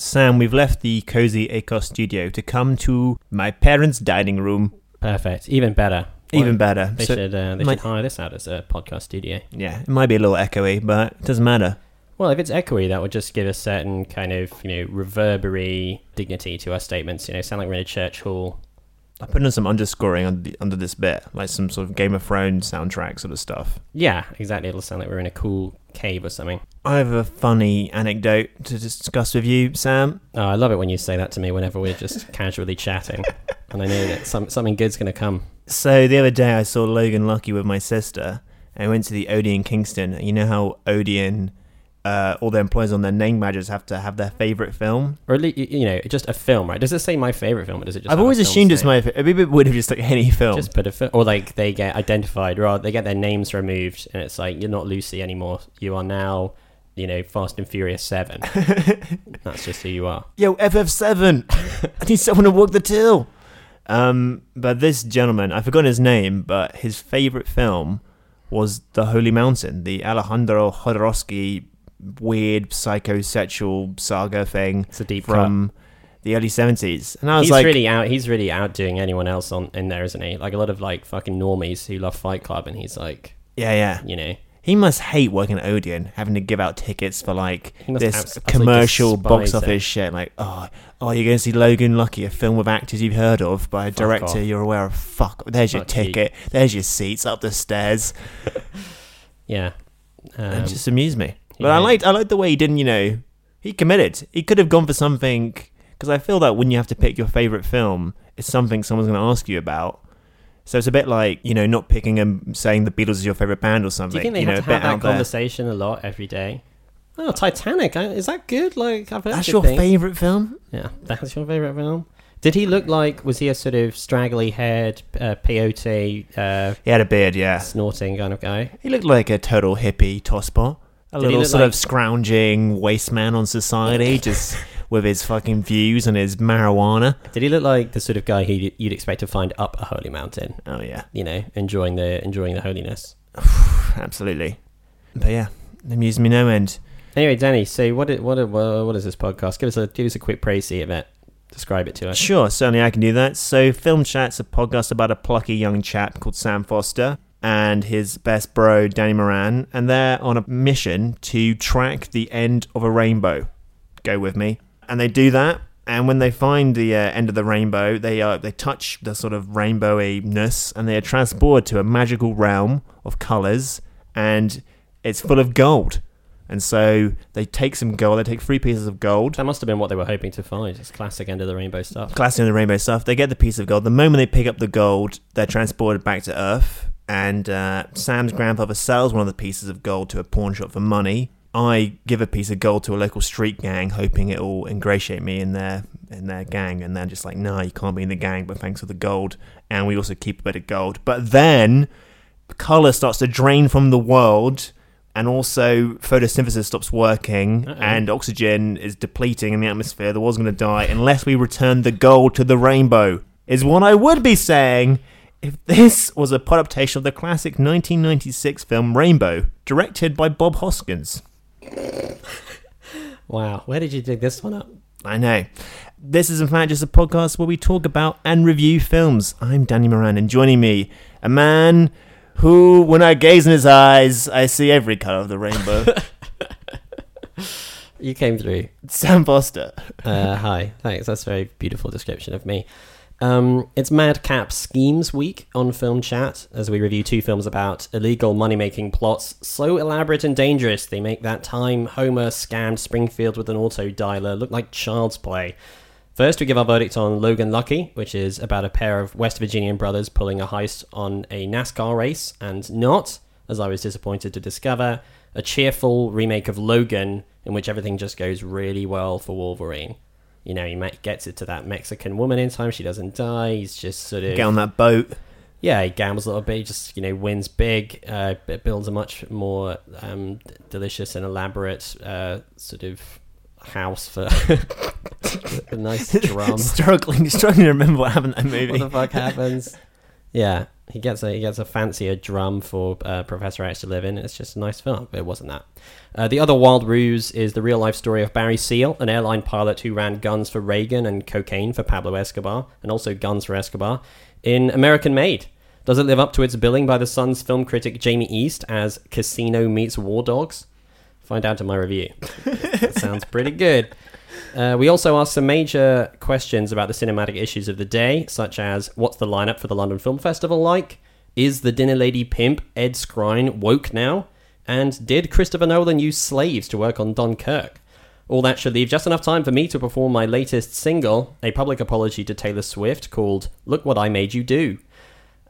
Sam, we've left the cozy ACOS studio to come to my parents' dining room. Perfect. Even better. Even Well, better. They So- should uh, they my- should hire this out as a podcast studio. Yeah, it might be a little echoey, but it doesn't matter. Well, if it's echoey, that would just give a certain kind of you know reverberary dignity to our statements. You know, sound like we're in a church hall. I put in some underscoring under, the, under this bit, like some sort of Game of Thrones soundtrack sort of stuff. Yeah, exactly. It'll sound like we're in a cool cave or something. I have a funny anecdote to discuss with you, Sam. Oh, I love it when you say that to me whenever we're just casually chatting, and I know that some, something good's going to come. So the other day I saw Logan Lucky with my sister, and I went to the Odeon Kingston. You know how Odeon, uh, all the employees on their name badges have to have their favorite film. Or at least, you know, just a film, right? Does it say my favorite film, or does it just? I've always assumed it's my. fa- Maybe it would have just like any film. Just put a film, or like they get identified, or they get their names removed, and it's like you're not Lucy anymore. You are now, you know, Fast and Furious Seven. That's just who you are. Yo, FF7. I need someone to walk the till. Um, but this gentleman, I forgot his name, but his favorite film was The Holy Mountain, the Alejandro Jodorowsky weird psychosexual saga thing It's a deep from the early 70s. And I was he's like, really out. He's really outdoing anyone else on in there, isn't he? Like a lot of like fucking normies who love Fight Club, and he's like, yeah, yeah. you know, He must hate working at Odeon, having to give out tickets for like this abs- commercial box despise it. office shit. Like, oh, oh, you're going to see Logan Lucky, a film with actors you've heard of by a Fuck director off. you're aware of. Fuck, there's your Fuck you. ticket, there's your seats up the stairs. yeah. Um, it just amused me. But I liked, I liked the way he didn't, you know, he committed. He could have gone for something because I feel that when you have to pick your favorite film, it's something someone's going to ask you about. So it's a bit like you know not picking and saying the Beatles is your favorite band or something. do you think they know, have a to have that out there. conversation a lot every day? Oh, Titanic. Is that good? Like, I've heard That's your things. favorite film? Yeah, that's your favorite film. Did he look like? Was he a sort of straggly haired, uh, peyote, uh, He had a beard, yeah. snorting kind of guy? He looked like a total hippie tosspot. A Did little sort like- of scrounging waste man on society, just with his fucking views and his marijuana. Did he look like the sort of guy who you'd- expect to find up a holy mountain? Oh yeah, You know, enjoying the enjoying the holiness. absolutely. But yeah, it amused me no end. Anyway, Danny, so what? i- What? i- What is this podcast? Give us a give us a quick précis of it. Describe it to us. Sure, certainly I can do that. So, Film Chat's a podcast about a plucky young chap called Sam Foster and his best bro, Danny Moran, and they're on a mission to track the end of a rainbow. Go with me. And they do that, and when they find the uh, end of the rainbow, they uh, they touch the sort of rainbowy-ness, and they are transported to a magical realm of colours, and it's full of gold. And so they take some gold. They take three pieces of gold. That must have been what they were hoping to find. It's classic end of the rainbow stuff. classic in the rainbow stuff. They get the piece of gold. The moment they pick up the gold, they're transported back to Earth. And uh, Sam's grandfather sells one of the pieces of gold to a pawn shop for money. I give a piece of gold to a local street gang, hoping it will ingratiate me in their in their gang. And they're just like, "No, you can't be in the gang, but thanks for the gold." And we also keep a bit of gold. But then color starts to drain from the world and also photosynthesis stops working Uh-oh. and oxygen is depleting in the atmosphere the world's going to die unless we return the gold to the rainbow is what i would be saying if this was a adaptation of the classic 1996 film rainbow directed by bob hoskins Wow, where did you dig this one up? I know. This is, in fact, just a podcast where we talk about and review films. I'm Danny Moran, and joining me, a man who, when I gaze in his eyes, I see every color of the rainbow. You came through. Sam Foster. Uh, hi, thanks. That's a very beautiful description of me. Um, it's Madcap Schemes Week on Film Chat as we review two films about illegal money making plots so elaborate and dangerous they make that time Homer scammed Springfield with an auto dialer look like child's play. First, we give our verdict on Logan Lucky, which is about a pair of West Virginian brothers pulling a heist on a NASCAR race, and not, as I was disappointed to discover, a cheerful remake of Logan in which everything just goes really well for Wolverine. You know, he gets it to that Mexican woman in time, she doesn't die, he's just sort of. Get on that boat. Yeah, he gambles a little bit. He just you know wins big. Uh, it builds a much more um, delicious and elaborate uh, sort of house for a nice drum. struggling, struggling to remember what happened in that movie. what the fuck happens? Yeah, he gets a he gets a fancier drum for uh, Professor X to live in. It's just a nice film. It wasn't that. Uh, the other wild ruse is the real life story of Barry Seal, an airline pilot who ran guns for Reagan and cocaine for Pablo Escobar, and also guns for Escobar in American Made. Does it live up to its billing by the Sun's film critic Jamie East as Casino meets War Dogs? Find out in my review. that sounds pretty good. Uh, we also asked some major questions about the cinematic issues of the day, such as what's the lineup for the London Film Festival like? Is the dinner lady pimp Ed Skrein woke now? And did Christopher Nolan use slaves to work on Dunkirk? All that should leave just enough time for me to perform my latest single, a public apology to Taylor Swift called Look What I Made You Do.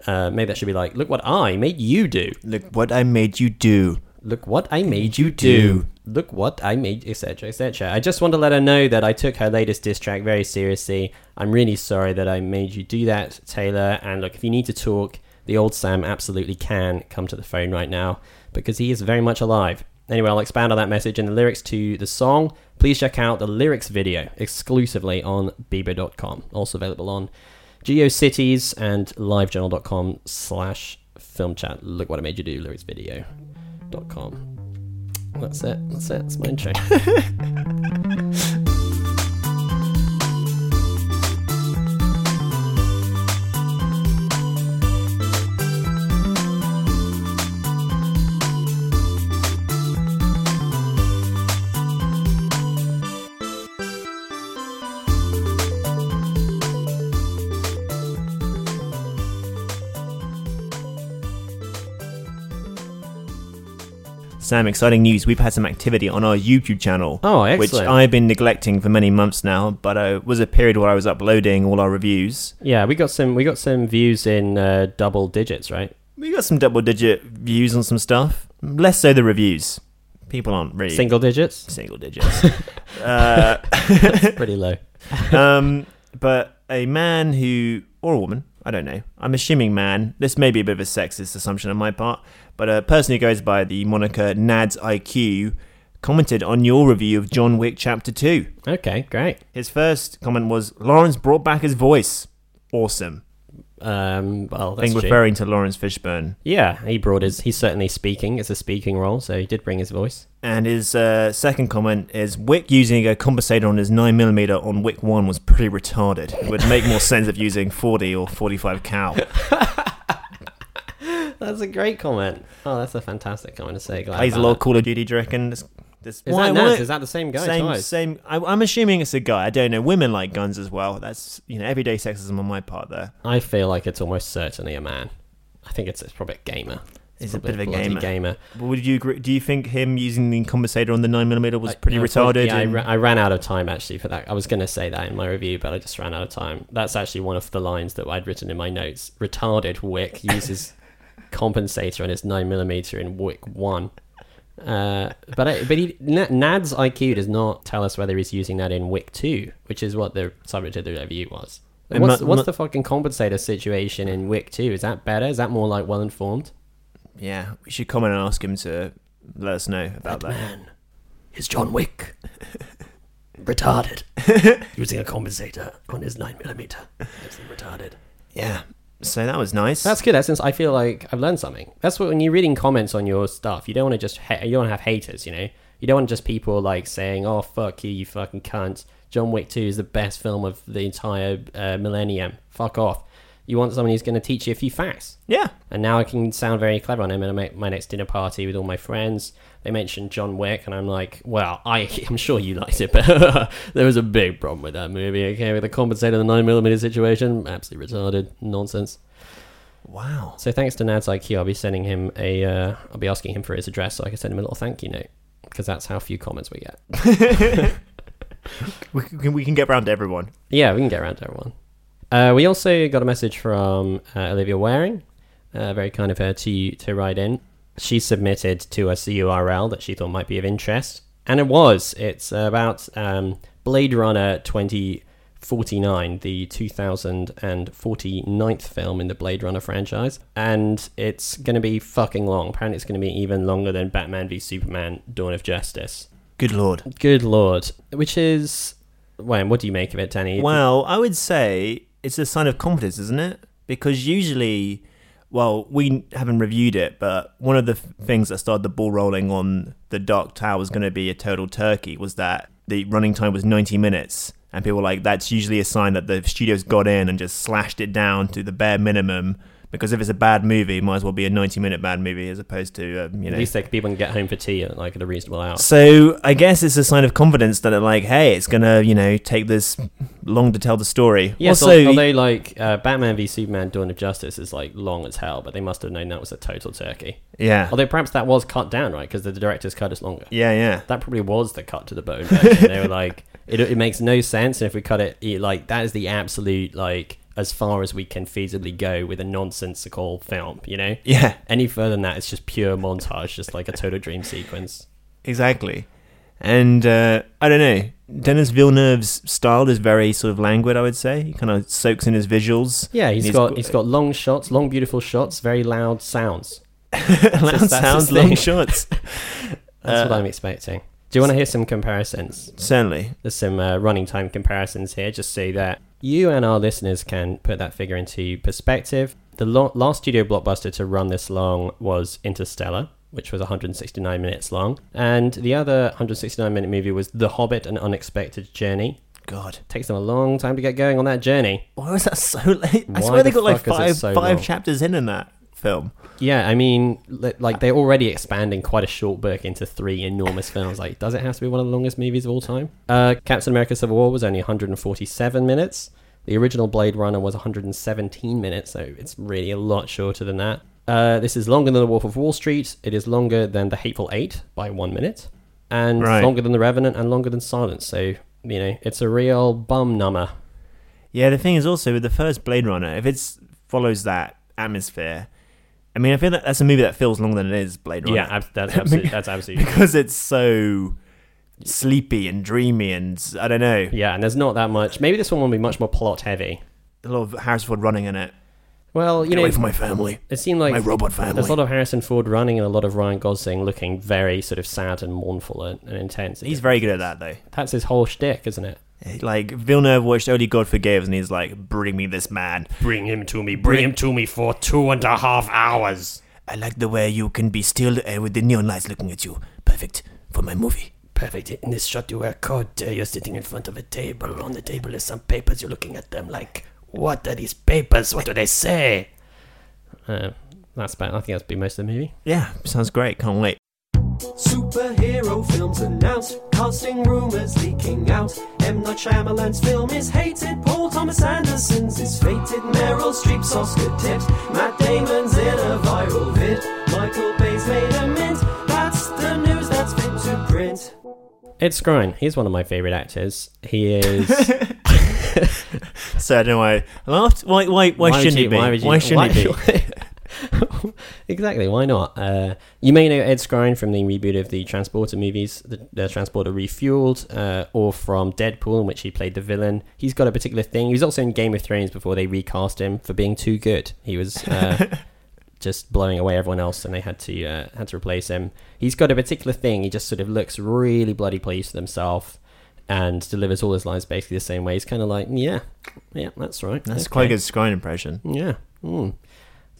Uh, maybe that should be like, Look What I Made You Do. Look what I made you do. Look what I made you do. Look what I made, etc., etc. I just want to let her know that I took her latest diss track very seriously. I'm really sorry that I made you do that, Taylor. And look, if you need to talk, the old Sam absolutely can come to the phone right now because he is very much alive. Anyway, I'll expand on that message in the lyrics to the song. Please check out the lyrics video exclusively on Bieber.com. Also available on GeoCities and livejournal.com slash film chat. Look what I made you do, lyrics video.com. That's it. That's it. That's my intro. Sam, exciting news. We've had some activity on our YouTube channel. Oh, Which. I've been neglecting for many months now, but uh, it was a period where I was uploading all our reviews. Yeah, we got some we got some views in uh, double digits, right? We got some double digit views on some stuff. Less so the reviews. People aren't really Single digits. single digits. uh, Pretty low. um, but a man who, or a woman, I don't know. I'm assuming man. This may be a bit of a sexist assumption on my part, but a person who goes by the moniker Nads IQ commented on your review of John Wick Chapter 2. Okay, great. His first comment was Laurence brought back his voice. Awesome. Um, well, I that's think true. referring to Laurence Fishburne. Yeah, he brought his. He's certainly speaking. It's a speaking role, so he did bring his voice. And his uh, second comment is Wick using a compensator on his 9mm on Wick 1 was pretty retarded. It would make more sense of using 40 or 45 cal. That's a great comment. Oh, that's a fantastic comment to say. Glad Plays a lot of. Call of Duty, do you reckon? This, this, Is why- that why- Is that the same guy? Same, twice? same. I, I'm assuming it's a guy. I don't know. Women like guns as well. That's you know everyday sexism on my part there. I feel like it's almost certainly a man. I think it's, it's probably a gamer. He's a bit of a gamer. gamer. Would you agree? Do you think him using the compensator on the nine mm was pretty I retarded? Yeah, I, ra- I ran out of time actually for that. I was going to say that in my review, but I just ran out of time. That's actually one of the lines that I'd written in my notes. Retarded Wick uses compensator on his 9mm in Wick 1. Uh, but I, but he, N- Nad's IQ does not tell us whether he's using that in Wick 2, which is what the subject of the review was. What's, mu- what's mu- the fucking compensator situation in Wick 2? Is that better? Is that more like well informed? Yeah, we should comment and ask him to let us know about that. that. man is John Wick. retarded. Using a compensator on his 9mm. It's retarded. Yeah. So that was nice. That's good. Since I feel like I've learned something. That's what when you're reading comments on your stuff, you don't want to just ha- you don't want to have haters. You know, you don't want just people like saying, "Oh fuck you, you fucking cunt." John Wick Two is the best film of the entire uh, millennium. Fuck off. You want someone who's going to teach you a few facts. Yeah. And now I can sound very clever on him. And I make my next dinner party with all my friends. They mentioned John Wick, and I'm like, well, I, I'm sure you liked it, but there was a big problem with that movie. Okay, with the compensator, the 9mm situation, absolutely retarded nonsense. Wow. So thanks to Nad's IQ, I'll be sending him a. Uh, I'll be asking him for his address so I can send him a little thank you note because that's how few comments we get. We can, we can get round to everyone. Yeah, we can get around to everyone. Uh, we also got a message from uh, Olivia Waring. Uh, very kind of her to to write in. She submitted to us a URL that she thought might be of interest, and it was. It's about um, Blade Runner 2049, the 2049th film in the Blade Runner franchise, and it's going to be fucking long. Apparently, it's going to be even longer than Batman v Superman: Dawn of Justice. Good lord. Good lord, which is. Well, what do you make of it, Danny? Well, I would say it's a sign of confidence, isn't it? Because usually, well, we haven't reviewed it, but one of the f- things that started the ball rolling on the Dark Tower was going to be a total turkey was that the running time was 90 minutes. And people like, that's usually a sign that the studios got in and just slashed it down to the bare minimum. Because if it's a bad movie, it might as well be a 90 minute bad movie as opposed to, um, you know. At least like, people can get home for tea at like at a reasonable hour. So I guess it's a sign of confidence that, they're like, hey, it's gonna, you know, take this long to tell the story. Yes, also, al- although like uh, Batman v Superman: Dawn of Justice is like long as hell, but they must have known that was a total turkey. yeah, Although perhaps that was cut down, right? Because the director's cut is longer. yeah, yeah. That probably was the cut to the bone. they were like, it, it makes no sense, and if we cut it, it, like that is the absolute like as far as we can feasibly go with a nonsensical film. You know, Yeah, any further than that, it's just pure montage, just like a total dream sequence. exactly. And uh, I don't know. Denis Villeneuve's style is very sort of languid. I would say he kind of soaks in his visuals. Yeah, he's He's got he's got long shots, long beautiful shots, very loud sounds. Loud sounds, long shots. That's Uh, what I'm expecting. Do you want to hear some comparisons? Certainly. There's some uh, running time comparisons here, just so that you and our listeners can put that figure into perspective. The lo- last studio blockbuster to run this long was Interstellar, which was 169 minutes long, and the other 169 minute movie was The Hobbit: An Unexpected Journey. God, takes them a long time to get going on that journey. why was that so late? I Why swear they the got like fuck is it five so five long? chapters in in that film. Yeah, I mean, like they're already expanding quite a short book into three enormous films. Like, does it have to be one of the longest movies of all time? Uh, Captain America: Civil War was only 147 minutes. The original Blade Runner was 117 minutes, so it's really a lot shorter than that. Uh, this is longer than The Wolf of Wall Street. It is longer than The Hateful Eight by one minute, and Right. longer than The Revenant and longer than Silence. So you know, it's a real bum number. Yeah, the thing is also with the first Blade Runner, if it follows that atmosphere, I mean, I feel that that's a movie that feels longer than it is Blade Runner. Yeah, ab- that's absolutely, that's absolutely because it's so sleepy and dreamy and I don't know, yeah. And there's not that much. Maybe this one will be much more plot heavy. a lot of Harrison Ford running in it. Well, you Get know, away from my family, It seemed like my robot family. there's a lot of Harrison Ford running and a lot of Ryan Gosling looking very sort of sad and mournful and, and intense. He's very good at that though. That's his whole shtick, isn't it? Like Villeneuve watched Only God Forgives, and he's like, "Bring me this man." Bring him to me. Bring him to me for two and a half hours. I like the way you can be still uh, with the neon lights looking at you. Perfect for my movie. Perfect. In this shot, you wear a coat. Uh, you're sitting in front of a table. On the table is some papers. You're looking at them like, what are these papers? What do they say? Uh, that's about. I think that's be most of the movie. Yeah, sounds great. Can't wait. Superhero films announced, casting rumors leaking out. M. Night Shyamalan's film is hated, Paul Thomas Anderson's is fated, Meryl Streep's Oscar tipped, Matt Damon's in a viral vid, Michael Bay's made a mint. That's the news that's fit to print. Ed Skrein. He's one of my favorite actors. He is. So I don't know why I laughed. Why? Why? Why, would shouldn't you- he be? Why, would you, shouldn't he be? exactly. Why not? Uh, you may know Ed Skrein from the reboot of the Transporter movies, the, the Transporter Refueled, uh, or from Deadpool, in which he played the villain. He's got a particular thing. He was also in Game of Thrones before they recast him for being too good. He was uh, just blowing away everyone else, and they had to uh, had to replace him. He's got a particular thing. He just sort of looks really bloody pleased with himself. And delivers all his lines basically the same way. He's kind of like, yeah, yeah, that's right. That's okay." quite a good Skrein impression. Yeah. Mm.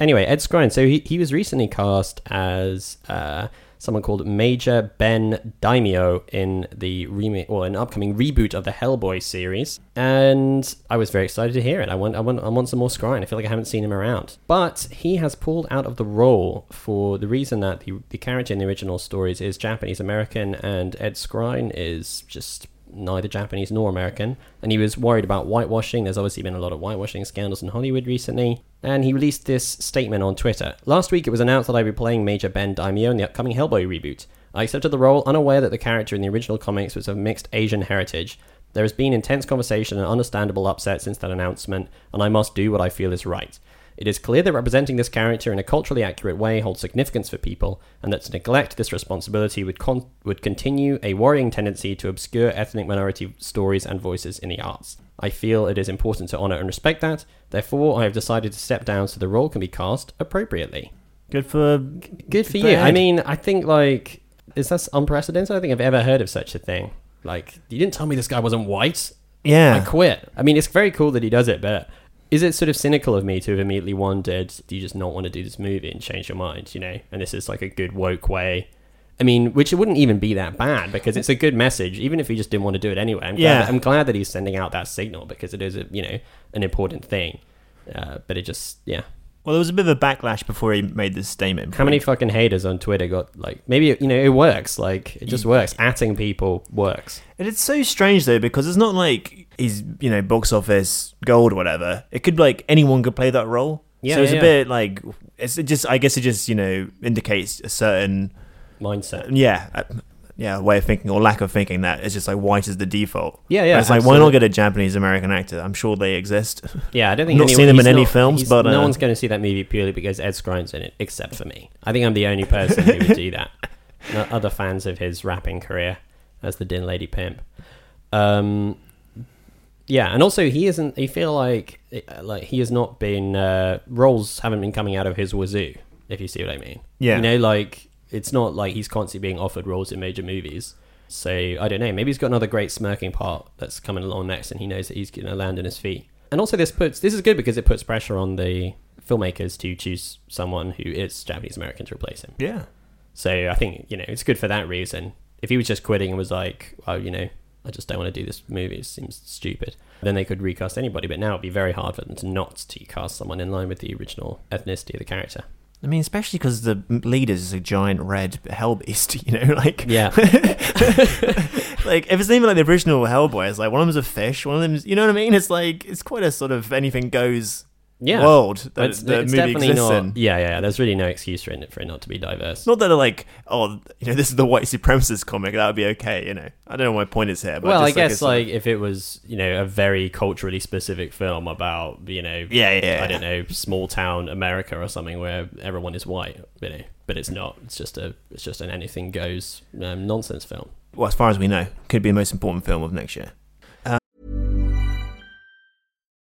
Anyway, Ed Skrein. So he, he was recently cast as uh, someone called Major Ben Daimio in the remake or an upcoming reboot of the Hellboy series, and I was very excited to hear it. I want, I want, I want some more Skrein. I feel like I haven't seen him around, but he has pulled out of the role for the reason that the the character in the original stories is Japanese American, and Ed Skrein is just neither Japanese nor American, and he was worried about whitewashing. There's obviously been a lot of whitewashing scandals in Hollywood recently, and he released this statement on Twitter. Last week, it was announced that I'd be playing Major Ben Daimio in the upcoming Hellboy reboot. I accepted the role, unaware that the character in the original comics was of mixed Asian heritage. There has been intense conversation and understandable upset since that announcement, and I must do what I feel is right. It is clear that representing this character in a culturally accurate way holds significance for people, and that to neglect this responsibility would, con- would continue a worrying tendency to obscure ethnic minority stories and voices in the arts. I feel it is important to honour and respect that, therefore, I have decided to step down so the role can be cast appropriately. Good for Good for you. I mean, I think, like, is that unprecedented? I don't think I've ever heard of such a thing. Like, you didn't tell me this guy wasn't white. Yeah. I quit. I mean, it's very cool that he does it, but is it sort of cynical of me to have immediately wondered, do you just not want to do this movie and change your mind, you know? And this is like a good woke way. I mean, which it wouldn't even be that bad because it's a good message, even if he just didn't want to do it anyway. I'm glad, Yeah. I'm glad that he's sending out that signal because it is, a, you know, an important thing. Uh, but it just, yeah. Well, there was a bit of a backlash before he made this statement. How many fucking haters on Twitter got like maybe you know it works like it just works. Atting people works. And it's so strange though because it's not like he's you know box office gold or whatever. It could like anyone could play that role. Yeah, so it's yeah, a bit like it's it just I guess it just you know indicates a certain Mindset. yeah uh, yeah way of thinking or lack of thinking that it's just like white is the default. Yeah, yeah, it's like why not get a Japanese American actor? I'm sure they exist. Yeah, I don't think Not anyone- seen them in any not- films, but, no uh, one's going to see that movie purely because Ed Skrein's in it, except for me. I think I'm the only person who would do that. No other fans of his rapping career as the Din Lady Pimp. Um, yeah, and also he isn't. I feel like uh, like he has not been uh, roles haven't been coming out of his wazoo. If you see what I mean. Yeah. You know, like it's not like he's constantly being offered roles in major movies. So I don't know. Maybe he's got another great smirking part that's coming along next, and he knows that he's going to land on his feet. And also, this puts this is good because it puts pressure on the filmmakers to choose someone who is Japanese American to replace him. yeah. So I think you know it's good for that reason. If he was just quitting and was like, "Oh, you know, I just don't want to do this movie. It seems stupid," then they could recast anybody. But now it'd be very hard for them to not to cast someone in line with the original ethnicity of the character. I mean, especially because the leader is a giant red hell beast, you know, like Yeah. like if it's even like the original Hellboy, it's like one of them's a fish, one of them's, you know what I mean? It's like it's quite a sort of anything goes Yeah. world that it's, the it's movie definitely exists not. in. Yeah, yeah. There's really no excuse for it for it not to be diverse. It's not that they're like, oh, you know, this is the white supremacist comic. That would be okay, you know. I don't know what my point is here, but well, I just, like, guess it's like if it was you know a very culturally specific film about you know Yeah, yeah, I don't know small town America or something where everyone is white, you know, but it's not. It's just a it's just an anything goes um, nonsense film. well, as far as we know, could be the most important film of next year.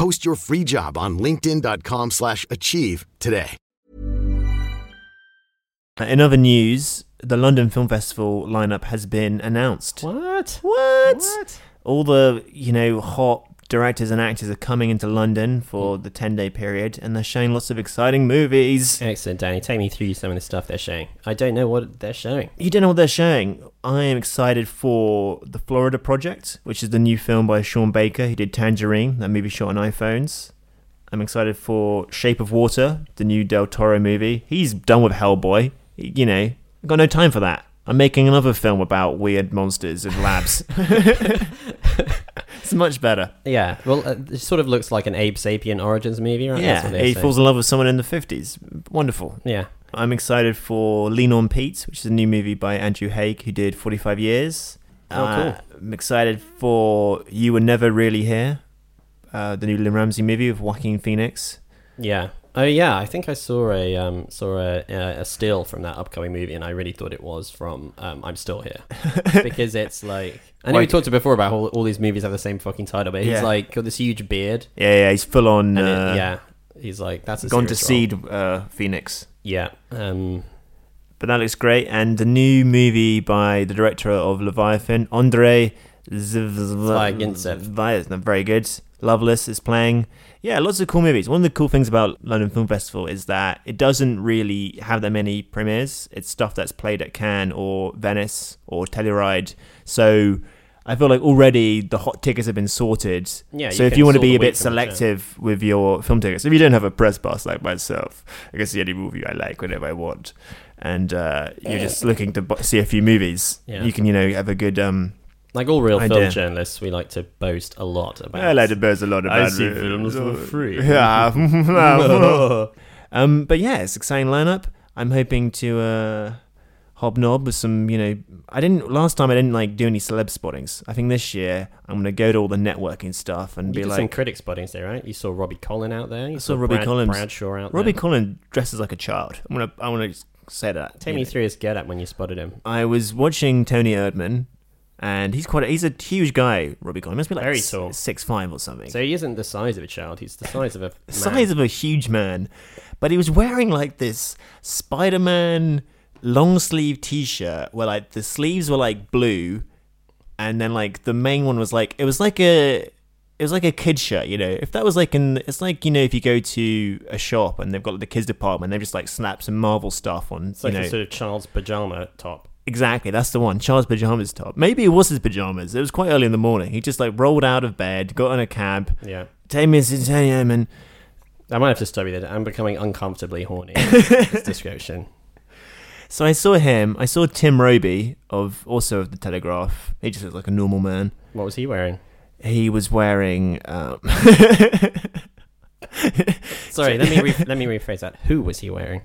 Post your free job on linkedin.com/achieve slash achieve today. In other news, the London Film Festival lineup has been announced. What? What? What? All the, you know, hot directors and actors are coming into London for hmm. the 10 day period and they're showing lots of exciting movies. Excellent, Danny. Take me through some of the stuff they're showing. I don't know what they're showing. You don't know what they're showing. I am excited for The Florida Project, which is the new film by Sean Baker. who did Tangerine, that movie shot on iPhones. I'm excited for Shape of Water, the new Del Toro movie. He's done with Hellboy. You know, I've got no time for that. I'm making another film about weird monsters in labs. it's much better. Yeah, well, uh, it sort of looks like an Abe Sapien Origins movie, right? Yeah, he falls in love with someone in the 50s. Wonderful. Yeah. I'm excited for Lean on Pete, which is a new movie by Andrew Haigh, who did 45 Years. Oh, Uh, I'm excited for You Were Never Really Here, uh, the new Lynne Ramsay movie with Joaquin Phoenix. Yeah. Oh yeah, I think I saw a um, saw a, a, still from that upcoming movie, and I really thought it was from um, I'm Still Here because it's like I know we Like- talked before about all, all these movies have the same fucking title, but he's Yeah. like got this huge beard, Yeah, yeah, he's full on. and Uh, yeah, he's like that's a gone to seed uh, Phoenix. Yeah, um, But that looks great. And the new movie by the director of Leviathan, Andre Andrei Zvyagintsev. Zvyagintsev. Very good. Loveless is playing. Yeah, lots of cool movies. One of the cool things about London Film Festival is that it doesn't really have that many premieres. It's stuff that's played at Cannes or Venice or Telluride. So I feel like already the hot tickets have been sorted. Yeah, So you if you want to be a bit week from the selective with your film tickets, if you don't have a press pass like myself, I can see any movie I like whenever I want, and uh, you're just looking to see a few movies, Yeah. you can you know have a good um. Like all real film Idea. journalists, we like to boast a lot about. I like to boast a lot I about see it. films for free. Yeah. um, but yeah, it's exciting lineup. I'm hoping to uh, hobnob with some. You know, I didn't last time. I didn't like do any celeb spottings. I think this year I'm gonna go to all the networking stuff and You be did like, some critic spottings there, right? You saw Robbie Collin out there. You saw Robbie Brad, Collins. Bradshaw out Robbie there. Collin dresses like a child. I'm gonna, I want to say that. Take me know. through his get up when you spotted him. I was watching Toni Erdmann, and he's quite. A, he's a huge guy. Robbie He must be like Very s- tall. six five or something. So he isn't the size of a child; he's the size of a the size of a huge man, but he was wearing like this Spider-Man long sleeve T-shirt where like the sleeves were like blue, and then like the main one was like it was like a it was like a kid shirt, you know. If that was like an, it's like you know if you go to a shop and they've got like, the kids department, they've just like snapped some Marvel stuff on, It's you like know. a sort of child's pajama top. Exactly, that's the one. Charles pajamas top. Maybe it was his pajamas. It was quite early in the morning. He just like rolled out of bed, got in a cab. Yeah, Take me to Tony and I might have to stop you there. I'm becoming uncomfortably horny. this description. So I saw him. I saw Tim Robey of also of the Telegraph. He just looks like a normal man. What was he wearing? He was wearing. Um, Sorry, let me re- let me rephrase that. Who was he wearing?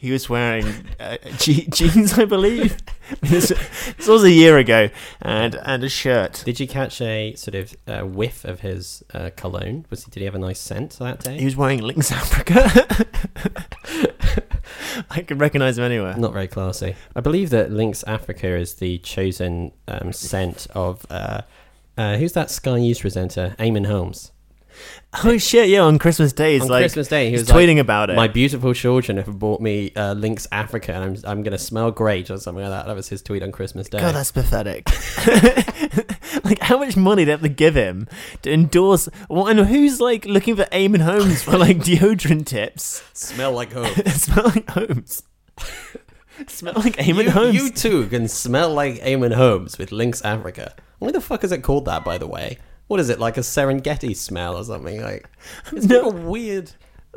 He was wearing uh, je- jeans, I believe. this, this was a year ago, and and a shirt. Did you catch a sort of uh, whiff of his uh, cologne? Was he, did he have a nice scent that day? He was wearing Lynx Africa. I could recognize him anywhere. Not very classy. I believe that Lynx Africa is the chosen um, scent of uh, uh, who's that Sky News presenter? Eamonn Holmes. Oh shit! Yeah, on Christmas Day, he's On like Christmas Day, he was like, tweeting about it. My beautiful children have bought me uh, Lynx Africa, and I'm I'm gonna smell great or something like that. That was his tweet on Christmas Day. God, that's pathetic. like, how much money do they have to give him to endorse? Well, and who's like looking for Eamonn Holmes for like deodorant tips? smell like home. Smell like Holmes. Smell like Eamonn you, Holmes. you too can smell like Eamonn Holmes with Lynx Africa. Why the fuck is it called that, by the way? What is it like a Serengeti smell or something? Like it's No. no. weird.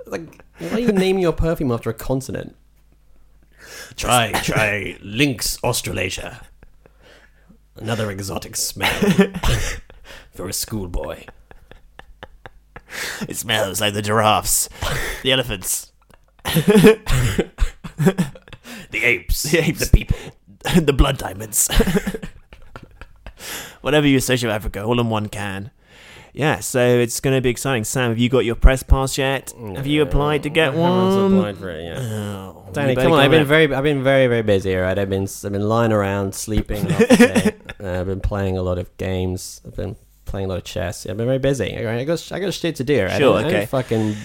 Like why are you naming your perfume after a continent? Try try Lynx Australasia. Another exotic smell for a schoolboy. It smells like the giraffes, the elephants, The apes. the apes, The people. the blood diamonds. Whatever you associate with Africa, all in one can. Yeah, so it's going to be exciting. Sam, have you got your press pass yet? have you applied to get haven't one? applied for it yet. Oh, Danny, come on! I've been very, I've been very, very busy. Right, I've been, I've been lying around, sleeping. half the day. uh, I've been playing a lot of games. I've been playing a lot of chess. I've been very busy. I got, I got shit to do. Right? Sure, I don't, I okay. fucking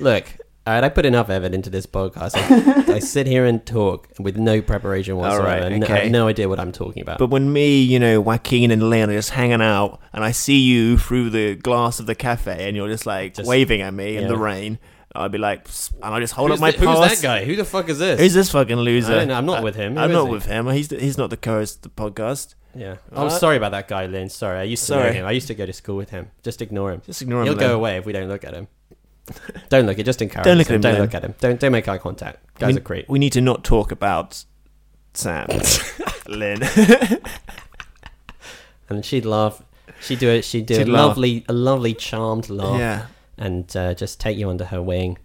look. I put enough effort into this podcast. I, I sit here and talk with no preparation whatsoever. right, and I have no idea what I'm talking about. But when me, you know, Joaquin and Leon are just hanging out, and I see you through the glass of the cafe, and you're just like Just- waving at me in the rain, I'd be like, and I just hold who's, up my the- who's that guy? Who the fuck is this? Who's this fucking loser? I don't know, I'm not with him. Who I'm not he? with him. He's he's not the co-host of the podcast. yeah. I'm Uh, sorry about that guy, Lynne. Sorry, I used to know Sorry. him. I used to go to school with him. Just ignore him. Just ignore him. He'll Len. go away if we don't look at him. Don't look at just encourage Don't look at him. Don't look at him. Don't don't make eye contact. Guys we, are creep. We need to not talk about Sam, Lynne. And she'd laugh. She'd do it. She'd do She'd a laugh. lovely, a lovely, charmed laugh, yeah. and uh, just take you under her wing.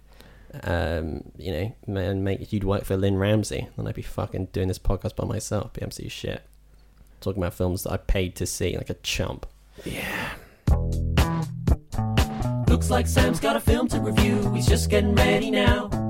Um, you know, and make you'd work for Lynne Ramsay, and I'd be fucking doing this podcast by myself. Be absolute shit. Talking about films that I paid to see, like a chump. Looks like Sam's got a film to review, he's just getting ready now.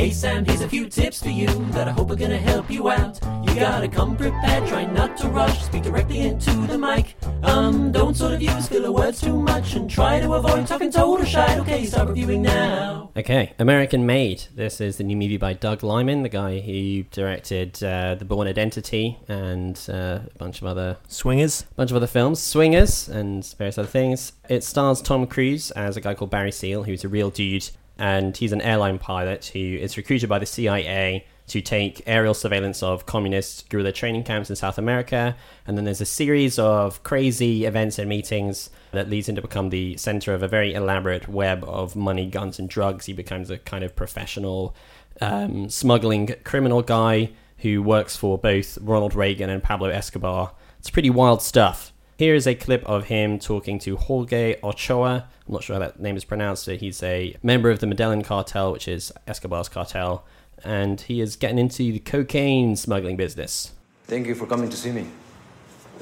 Hey Sam, here's a few tips for you that I hope are gonna help you out. You gotta come prepared, try not to rush, speak directly into the mic. Um, don't sort of use filler words too much and try to avoid talking total shite. Okay, start reviewing now. Okay, American Made. This is the new movie by Doug Liman, the guy who directed uh, The Bourne Identity and uh, a bunch of other Swingers. a bunch of other films, Swingers, and various other things. It stars Tom Cruise as a guy called Barry Seal, who's a real dude, and he's an airline pilot who is recruited by the CIA to take aerial surveillance of communist guerrilla training camps in South America. And then there's a series of crazy events and meetings that leads him to become the center of a very elaborate web of money, guns, and drugs. He becomes a kind of professional um, smuggling criminal guy who works for both Ronald Reagan and Pablo Escobar. It's pretty wild stuff. Here is a clip of him talking to Jorge Ochoa. I'm not sure how that name is pronounced. but He's a member of the Medellin cartel, which is Escobar's cartel, and he is getting into the cocaine smuggling business. Thank you for coming to see me.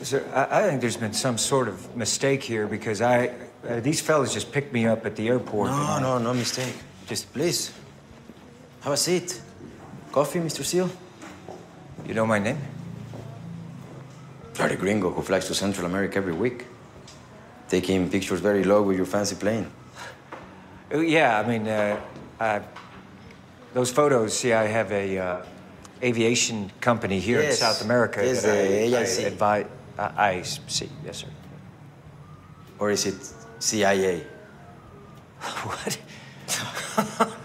Sir, I, I think there's been some sort of mistake here because I, uh, these fellas just picked me up at the airport. No, no, no mistake. Just please, have a seat. Coffee, Mr. Seal? You know my name? You're the gringo who flies to Central America every week. Taking pictures very low with your fancy plane. Uh, yeah, I mean, uh, uh, those photos. See, I have a uh, aviation company here in South America yes, that I, the I AIC. advise. Uh, I see. Yes, sir. Or is it CIA? what?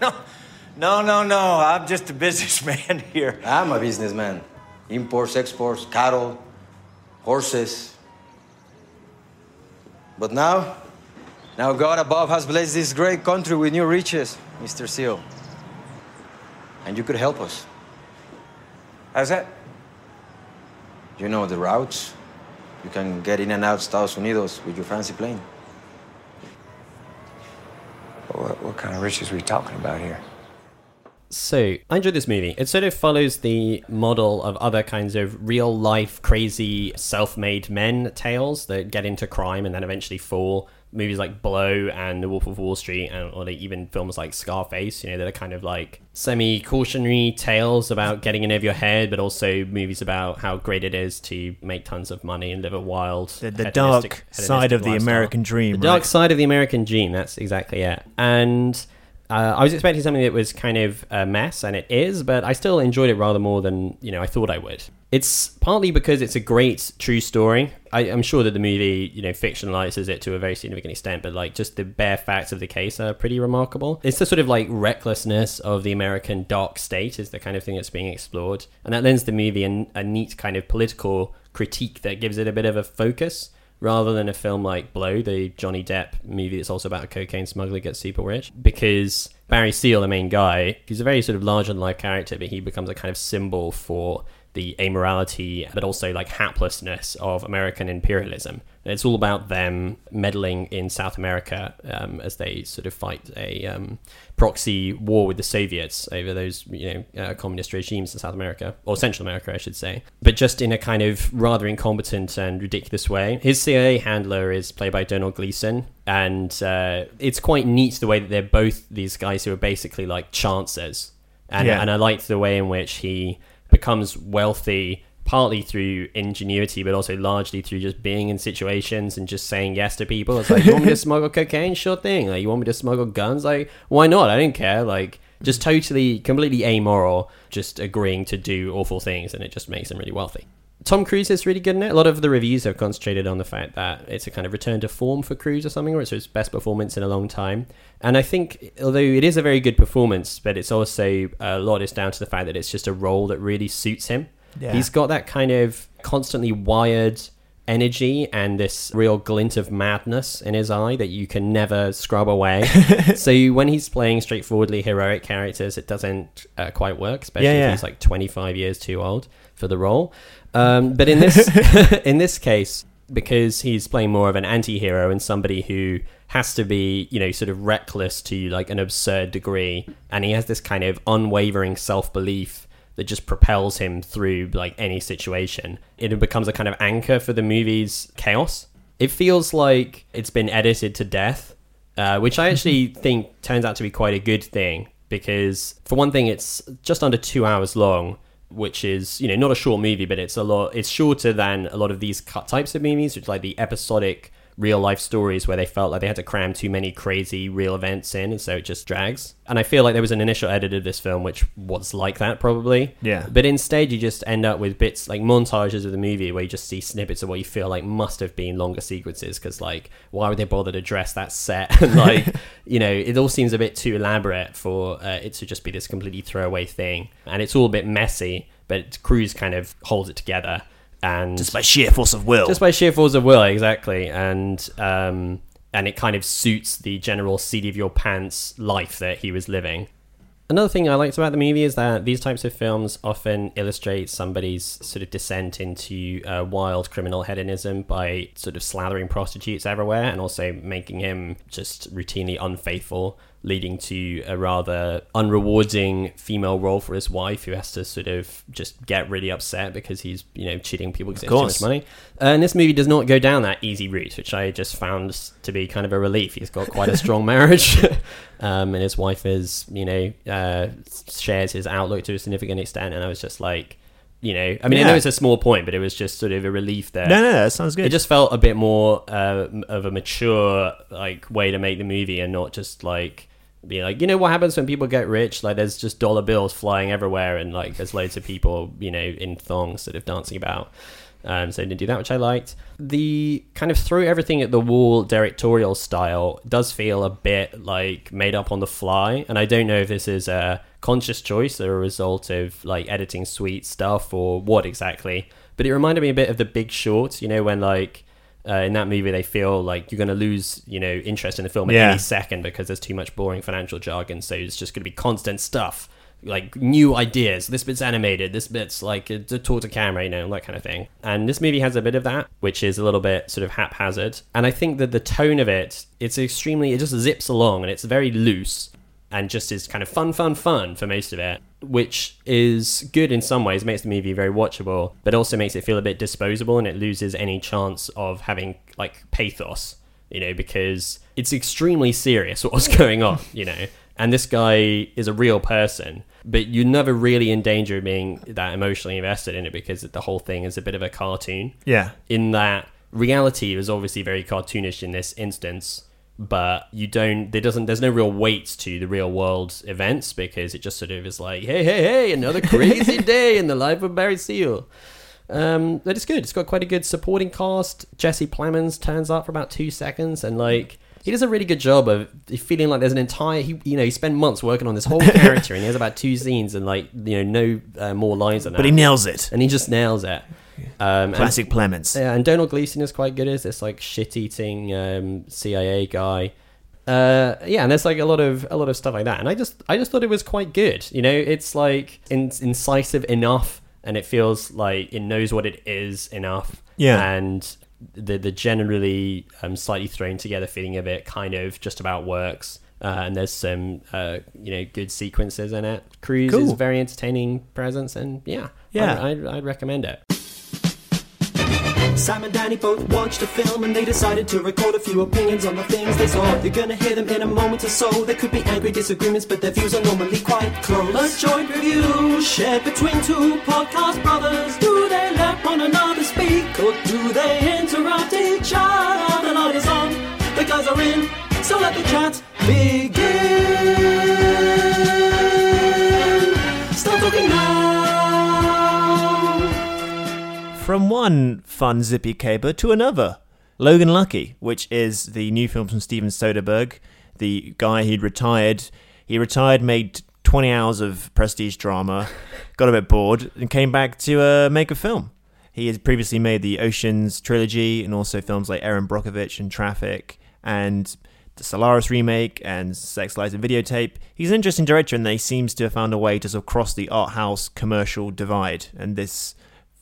no, no, no, no. I'm just a businessman here. I'm a businessman. Imports, exports, cattle, horses. But now, now God above has blessed this great country with new riches, Mr. Seal. And you could help us. How's that? You know the routes. You can get in and out Estados Unidos with your fancy plane. What, what kind of riches are we talking about here? So, I enjoyed this movie. It sort of follows the model of other kinds of real life, crazy, self made men tales that get into crime and then eventually fall. Movies like Blow and The Wolf of Wall Street, and or even films like Scarface, you know, that are kind of like semi cautionary tales about getting in over your head, but also movies about how great it is to make tons of money and live a wild, The, the hedonistic- dark side of hedonistic the. American dream. The dark side of the American dream, That's exactly it. And uh, I was expecting something that was kind of a mess, and it is, but I still enjoyed it rather more than you know I thought I would. It's partly because it's a great true story. I, I'm sure that the movie you know fictionalizes it to a very significant extent, but like just the bare facts of the case are pretty remarkable. It's the sort of like recklessness of the American dark state is the kind of thing that's being explored, and that lends the movie a neat kind of political critique that gives it a bit of a focus rather than a film like Blow, the Johnny Depp movie that's also about a cocaine smuggler gets super rich. Because Barry Seal, the main guy, he's a very sort of larger than life character, but he becomes a kind of symbol for the amorality, but also like haplessness of American imperialism. It's all about them meddling in South America um, as they sort of fight a um, proxy war with the Soviets over those you know uh, communist regimes in South America or Central America, I should say, but just in a kind of rather incompetent and ridiculous way. His CIA handler is played by Domhnall Gleeson, and uh, it's quite neat the way that they're both these guys who are basically like chancers, and Yeah. and I liked the way in which he becomes wealthy partly through ingenuity, but also largely through just being in situations and just saying yes to people. It's like, you want me to smuggle cocaine? Sure thing. Like, you want me to smuggle guns? Like, why not? I don't care. Like, just mm. totally, completely amoral, just agreeing to do awful things, and it just makes him really wealthy. Tom Cruise is really good in it. A lot of the reviews have concentrated on the fact that it's a kind of return to form for Cruise or something, or it's his best performance in a long time. And I think, although it is a very good performance, but it's also uh, a lot is down to the fact that it's just a role that really suits him. Yeah. He's got that kind of constantly wired energy and this real glint of madness in his eye that you can never scrub away. so when he's playing straightforwardly heroic characters, it doesn't uh, quite work, especially Yeah, yeah. if he's like 25 years too old for the role. Um, but in this in this case, because he's playing more of an anti-hero and somebody who has to be, you know, sort of reckless to like an absurd degree, and he has this kind of unwavering self-belief that just propels him through like any situation. It becomes a kind of anchor for the movie's chaos. It feels like it's been edited to death uh, which I actually think turns out to be quite a good thing because, for one thing, it's just under two hours long, which is you know not a short movie, but it's a lot. It's shorter than a lot of these cut types of movies, which are like the episodic real life stories where they felt like they had to cram too many crazy real events in, and so it just drags. And I feel like there was an initial edit of this film which was like that probably. Yeah. But instead, you just end up with bits like montages of the movie where you just see snippets of what you feel like must have been longer sequences because like why would they bother to dress that set and like you know it all seems a bit too elaborate for uh, it to just be this completely throwaway thing and it's all a bit messy but Cruise kind of holds it together and Just by sheer force of will. just by sheer force of will, exactly, and um, and it kind of suits the general seat of your pants life that he was living. Another thing I liked about the movie is that these types of films often illustrate somebody's sort of descent into uh, wild criminal hedonism by sort of slathering prostitutes everywhere and also making him just routinely unfaithful, leading to a rather unrewarding female role for his wife who has to sort of just get really upset because he's, you know, cheating people because too much money. Uh, and this movie does not go down that easy route, which I just found to be kind of a relief. He's got quite a strong marriage, um, and his wife is, you know, uh, shares his outlook to a significant extent. And I was just like, you know, I mean, I Yeah. know it's a small point, but it was just sort of a relief there. no, no, that sounds good. It just felt a bit more uh, of a mature like way to make the movie, and not just like be like, you know, what happens when people get rich? Like, there's just dollar bills flying everywhere, and like there's loads of people, you know, in thongs sort of dancing about. Um, so they didn't do that, which I liked. The kind of throw everything at the wall directorial style does feel a bit like made up on the fly, and I don't know if this is a conscious choice or a result of like editing sweet stuff or what exactly. But it reminded me a bit of The Big Short, you know, when like uh, in that movie they feel like you're going to lose, you know, interest in the film at Yeah. any second because there's too much boring financial jargon. So it's just going to be constant stuff like new ideas. This bit's animated. This bit's like a, a talk to camera, you know, that kind of thing. And this movie has a bit of that, which is a little bit sort of haphazard. And I think that the tone of it, it's extremely, it just zips along and it's very loose and just is kind of fun, fun, fun for most of it, which is good in some ways, makes the movie very watchable, but also makes it feel a bit disposable and it loses any chance of having like pathos, you know, because it's extremely serious what's going on, you know. And this guy is a real person, but you're never really in danger of being that emotionally invested in it because the whole thing is a bit of a cartoon yeah. in that reality is obviously very cartoonish in this instance but you don't there doesn't there's no real weight to the real world events because it just sort of is like hey hey hey another crazy day in the life of barry seal. Um but it's good. It's got quite a good supporting cast. Jesse plemons turns up for about two seconds and like he does a really good job of feeling like there's an entire he, you know he spent months working on this whole character and he has about two scenes and like you know no uh, more lines than that But he nails it. and he just nails it um, and- Classic Plemons. yeah, and Domhnall Gleeson is quite good as this like shit-eating um, CIA guy. Uh, yeah, and there's like a lot of a lot of stuff like that, and I just I just thought it was quite good. You know, it's like in, incisive enough, and it feels like it knows what it is enough. Yeah. and the the generally um, slightly thrown together feeling of it kind of just about works. Uh, and there's some uh, you know good sequences in it. Cruise is very entertaining presence, and yeah, Yeah. I, I'd, I'd recommend it. Sam and Danny both watched the film and they decided to record a few opinions on the things they saw. You're gonna hear them in a moment or so. There could be angry disagreements, but their views are normally quite close. A joint review shared between two podcast brothers. Do they let one another speak or do they interrupt each other? The light is on, the guys are in, so let the chat begin. From one fun zippy caper to another. Logan Lucky, which is the new film from Steven Soderbergh, the guy he'd retired. He retired, made 20 hours of prestige drama, got a bit bored, and came back to uh, make a film. He has previously made the Oceans trilogy and also films like Erin Brockovich and Traffic and the Solaris remake and Sex, Lies, and Videotape. He's an interesting director and he seems to have found a way to sort of cross the art house commercial divide. And this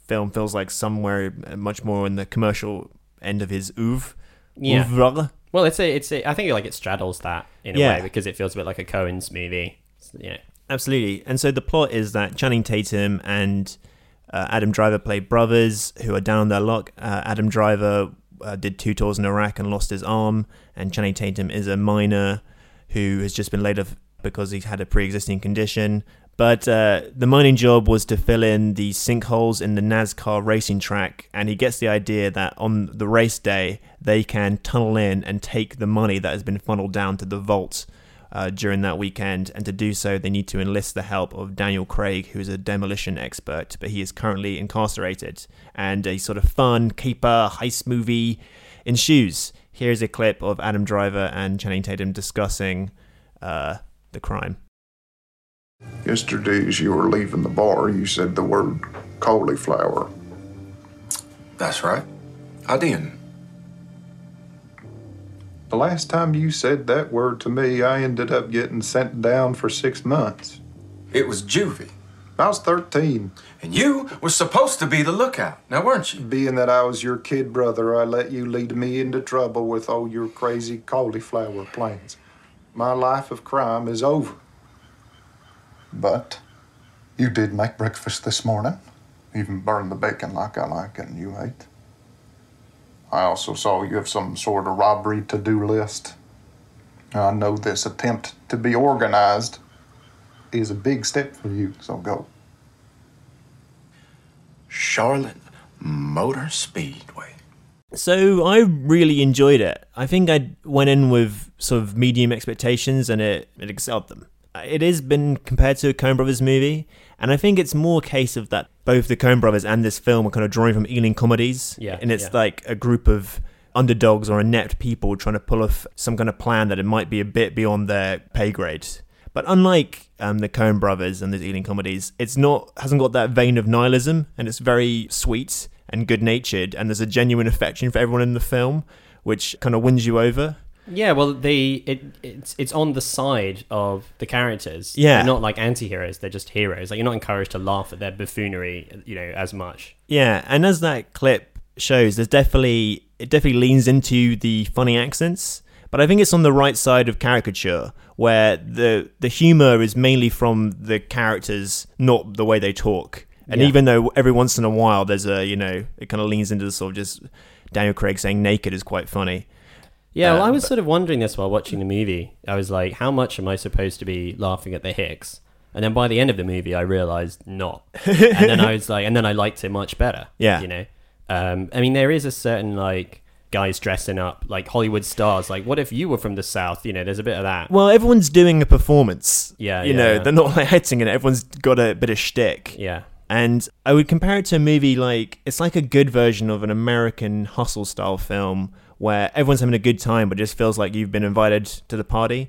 film feels like somewhere much more in the commercial end of his oeuvre. Yeah. Oeuvre. Well, it's a, it's a, I think like it straddles that in a Yeah. way because it feels a bit like a Coen's movie. Yeah. Absolutely. And so the plot is that Channing Tatum and uh, Adam Driver play brothers who are down on their luck. Uh, Adam Driver uh, did two tours in Iraq and lost his arm, and Channing Tatum is a miner who has just been laid off because he's had a pre-existing condition. But uh, the mining job was to fill in the sinkholes in the NASCAR racing track, and he gets the idea that on the race day they can tunnel in and take the money that has been funneled down to the vault uh, during that weekend. And to do so, they need to enlist the help of Daniel Craig, who is a demolition expert, but he is currently incarcerated. And a sort of fun caper heist movie ensues. Here's a clip of Adam Driver and Channing Tatum discussing uh, the crime. Yesterday, as you were leaving the bar, you said the word cauliflower. That's right. I didn't. The last time you said that word to me, I ended up getting sent down for six months. It was juvie. I was 13. And you were supposed to be the lookout, now weren't you? Being that I was your kid brother, I let you lead me into trouble with all your crazy cauliflower plans. My life of crime is over. But you did make breakfast this morning. Even burned the bacon like I like it and you ate. I also saw you have some sort of robbery to do list. I know this attempt to be organized is a big step for you, so go. Charlotte Motor Speedway. So I really enjoyed it. I think I went in with sort of medium expectations and it, it excelled them. It has been compared to a Coen Brothers movie, and I think it's more a case of that both the Coen Brothers and this film are kind of drawing from Ealing comedies. Yeah, And it's yeah. like a group of underdogs or inept people trying to pull off some kind of plan that it might be a bit beyond their pay grade. But unlike um, the Coen Brothers and the Ealing comedies, it's not hasn't got that vein of nihilism, and it's very sweet and good natured, and there's a genuine affection for everyone in the film, which kind of wins you over. Yeah, well, they it it's it's on the side of the characters. Yeah. they're not like anti-heroes; they're just heroes. Like you're not encouraged to laugh at their buffoonery, you know, as much. Yeah, and as that clip shows, there's definitely it definitely leans into the funny accents, but I think it's on the right side of caricature where the the humor is mainly from the characters, not the way they talk. And Yeah. even though every once in a while there's a you know it kind of leans into the sort of just Daniel Craig saying naked is quite funny. Yeah, well, I was but- sort of wondering this while watching the movie. I was like, how much am I supposed to be laughing at the Hicks? And then by the end of the movie, I realized not. and then I was like, and then I liked it much better. Yeah. you know. Um, I mean, there is a certain like guys dressing up like Hollywood stars. Like, what if you were from the South? You know, there's a bit of that. Well, everyone's doing a performance. Yeah, you yeah, know yeah. they're not like hitting it. Everyone's got a bit of shtick. Yeah. And I would compare it to a movie like it's like a good version of an American hustle style film where everyone's having a good time, but just feels like you've been invited to the party.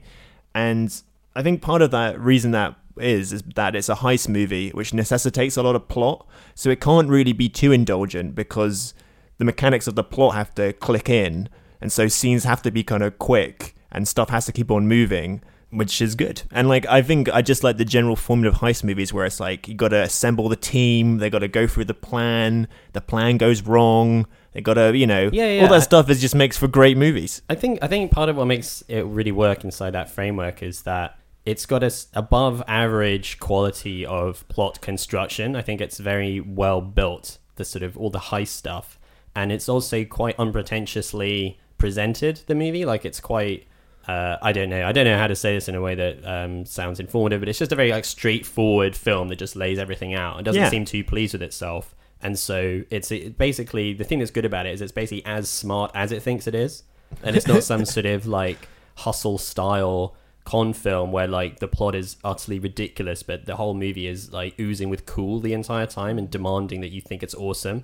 And I think part of that reason that is is that it's a heist movie, which necessitates a lot of plot, so it can't really be too indulgent because the mechanics of the plot have to click in, and so scenes have to be kind of quick and stuff has to keep on moving which is good. And like I think I just like the general formula of heist movies where it's like you got to assemble the team, they got to go through the plan, the plan goes wrong, they got to, you know, Yeah, yeah, all I- that stuff is just makes for great movies. I think I think part of what makes it really work inside that framework is that it's got a above average quality of plot construction. I think it's very well built. The sort of all the heist stuff, and it's also quite unpretentiously presented. The movie, like it's quite. Uh, I don't know. I don't know how to say this in a way that um, sounds informative, but it's just a very like straightforward film that just lays everything out and doesn't Yeah. seem too pleased with itself. And so it's it, basically the thing that's good about it is it's basically as smart as it thinks it is, and it's not some sort of like hustle style con film where like the plot is utterly ridiculous, but the whole movie is like oozing with cool the entire time and demanding that you think it's awesome,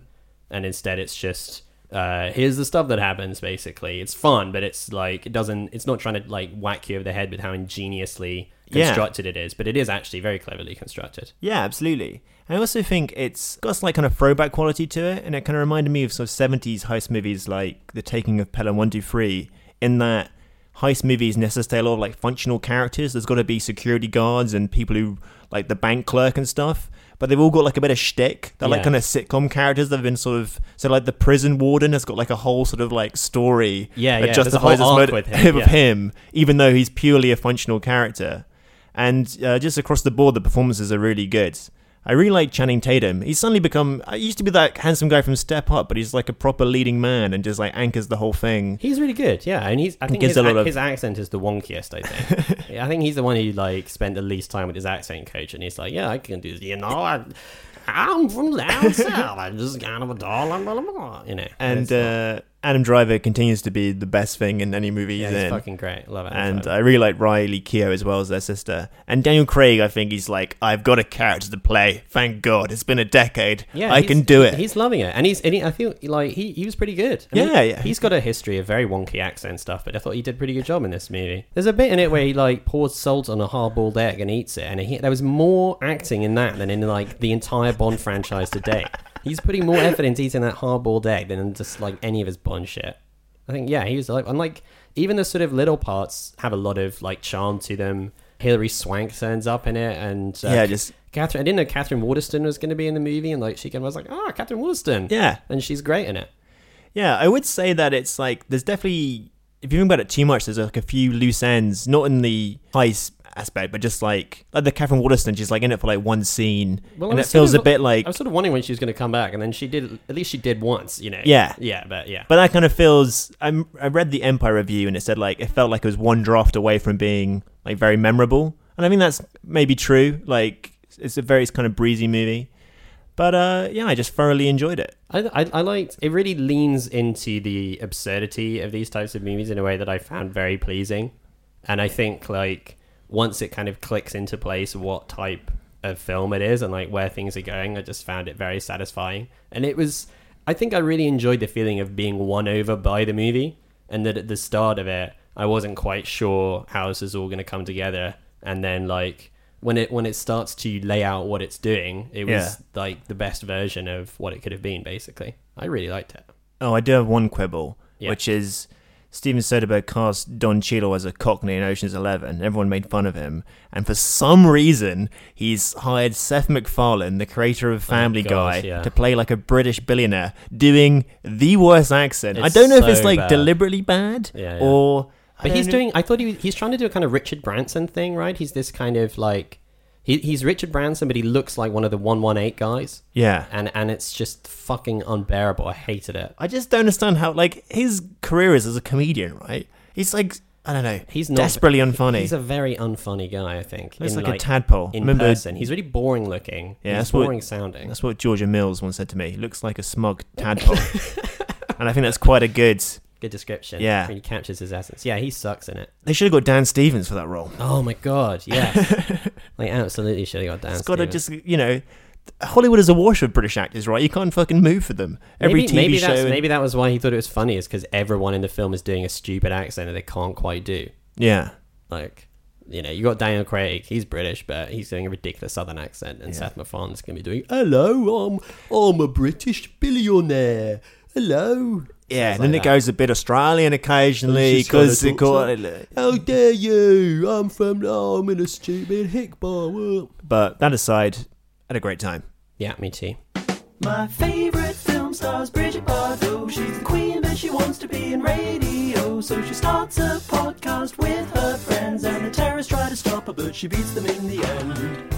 and instead it's just uh, here's the stuff that happens. Basically, it's fun, but it's like it doesn't. It's not trying to like whack you over the head with how ingeniously Yeah. constructed it is, but it is actually very cleverly constructed. Yeah, absolutely. I also think it's got a like kind of throwback quality to it, and it kind of reminded me of sort of seventies heist movies like The Taking of Pelham One Two Three, in that heist movies necessitate a lot of like functional characters. There's got to be security guards and people who like the bank clerk and stuff, but they've all got like a bit of shtick. They're like kind of sitcom characters that have been sort of so like the prison warden has got like a whole sort of like story Yeah, that yeah, justifies his motive with him, of yeah. him, even though he's purely a functional character. And uh, just across the board, the performances are really good. I really like Channing Tatum. He's suddenly become. I used to be that handsome guy from Step Up, but he's like a proper leading man and just like anchors the whole thing. He's really good, yeah, and he's. I think his, a lot of- his accent is the wonkiest. I think. I think he's the one who like spent the least time with his accent coach, and he's like, "Yeah, I can do this." You know, I, I'm from down south. I'm just kind of a doll. Blah, blah, blah, you know. And uh, Adam Driver continues to be the best thing in any movie yeah, he's he's in. fucking great. Love it. and I really like Riley Keough as well as their sister. And Daniel Craig, I think he's like, I've got a character to play. Thank God, it's been a decade. Yeah, I can do it. He's loving it, and he's. And he, I feel like he, he was pretty good. I Yeah, yeah. He's got a history of very wonky accent stuff, but I thought he did a pretty good job in this movie. There's a bit in it where he like pours salt on a hard-boiled egg and eats it, and he, there was more acting in that than in like the entire Bond franchise to date. He's putting more effort into eating that hard-boiled egg than just like any of his Bond shit. I think yeah, he was like, and like even the sort of little parts have a lot of like charm to them. Hilary Swank turns up in it, and uh, Yeah, just- Katherine. I didn't know Katherine Waterston was going to be in the movie, and like she came, I was like, ah, Katherine Waterston. Yeah. and she's great in it. Yeah, I would say that it's like there's definitely if you think about it too much, there's like a few loose ends, not in the heist aspect, but just like like the Katherine Waterston, she's like in it for like one scene, Well, I and it sort feels of- a bit like I was sort of wondering when she was going to come back, and then she did. At least she did once, you know. Yeah. yeah, but yeah. But that kind of feels. I'm, I read the Empire review and it said like it felt like it was one draft away from being like very memorable, and I think that's maybe true. Like it's a very kind of breezy movie, but uh, yeah, I just thoroughly enjoyed it. I, I, I liked it really leans into the absurdity of these types of movies in a way that I found very pleasing and I think like once it kind of clicks into place what type of film it is and like where things are going I just found it very satisfying and it was I think I really enjoyed the feeling of being won over by the movie and that at the start of it I wasn't quite sure how this is all going to come together and then like when it when it starts to lay out what it's doing it was Yeah. like the best version of what it could have been basically i really liked it Oh, I do have one quibble, Yeah. which is Steven Soderbergh cast Don Cheadle as a Cockney in Ocean's Eleven. Everyone made fun of him, and for some reason, he's hired Seth MacFarlane, the creator of oh, Family gosh, Guy, yeah. to play like a British billionaire, doing the worst accent. I don't know if it's like bad. deliberately bad Yeah, yeah. or. I but he's know. doing i thought he he's trying to do a kind of richard branson thing right he's this kind of like he, he's richard branson but he looks like one of the 118 guys Yeah. and and it's just fucking unbearable i hated it I just don't understand how like his career is as a comedian, right? He's like I don't know. he's not desperately unfunny. he's a very unfunny guy i think Looks in, like a tadpole. in Remember- person he's really boring looking Yeah, he's that's what- boring sounding That's what Georgia Mills once said to me. He looks like a smug tadpole. and I think that's quite a good. Good description Yeah. he captures his essence yeah he sucks in it They should have got Dan Stevens for that role. Oh my god, yes. like absolutely should have got Dan It's got to Stevens. just, you know, Hollywood is awash of British actors, right? You can't fucking move for them. Every maybe, TV maybe show. and- maybe that was why he thought it was funny is because everyone in the film is doing a stupid accent that they can't quite do. yeah. Like, you know, you got Daniel Craig, he's British, but he's doing a ridiculous Southern accent, and Seth MacFarlane's gonna be doing, "Hello, I'm I'm a British billionaire. Hello." Yeah, Stuff and then like it goes a bit Australian occasionally He's just kinda because it talks got. How dare you? I'm from. Oh, I'm in a stupid hick bar. But that aside, had a great time. Yeah, me too. My favorite film stars Bridget Bardot. She's the queen, but she wants to be in radio. So she starts a podcast with her friends, and the terrorists try to stop her, but she beats them in the end.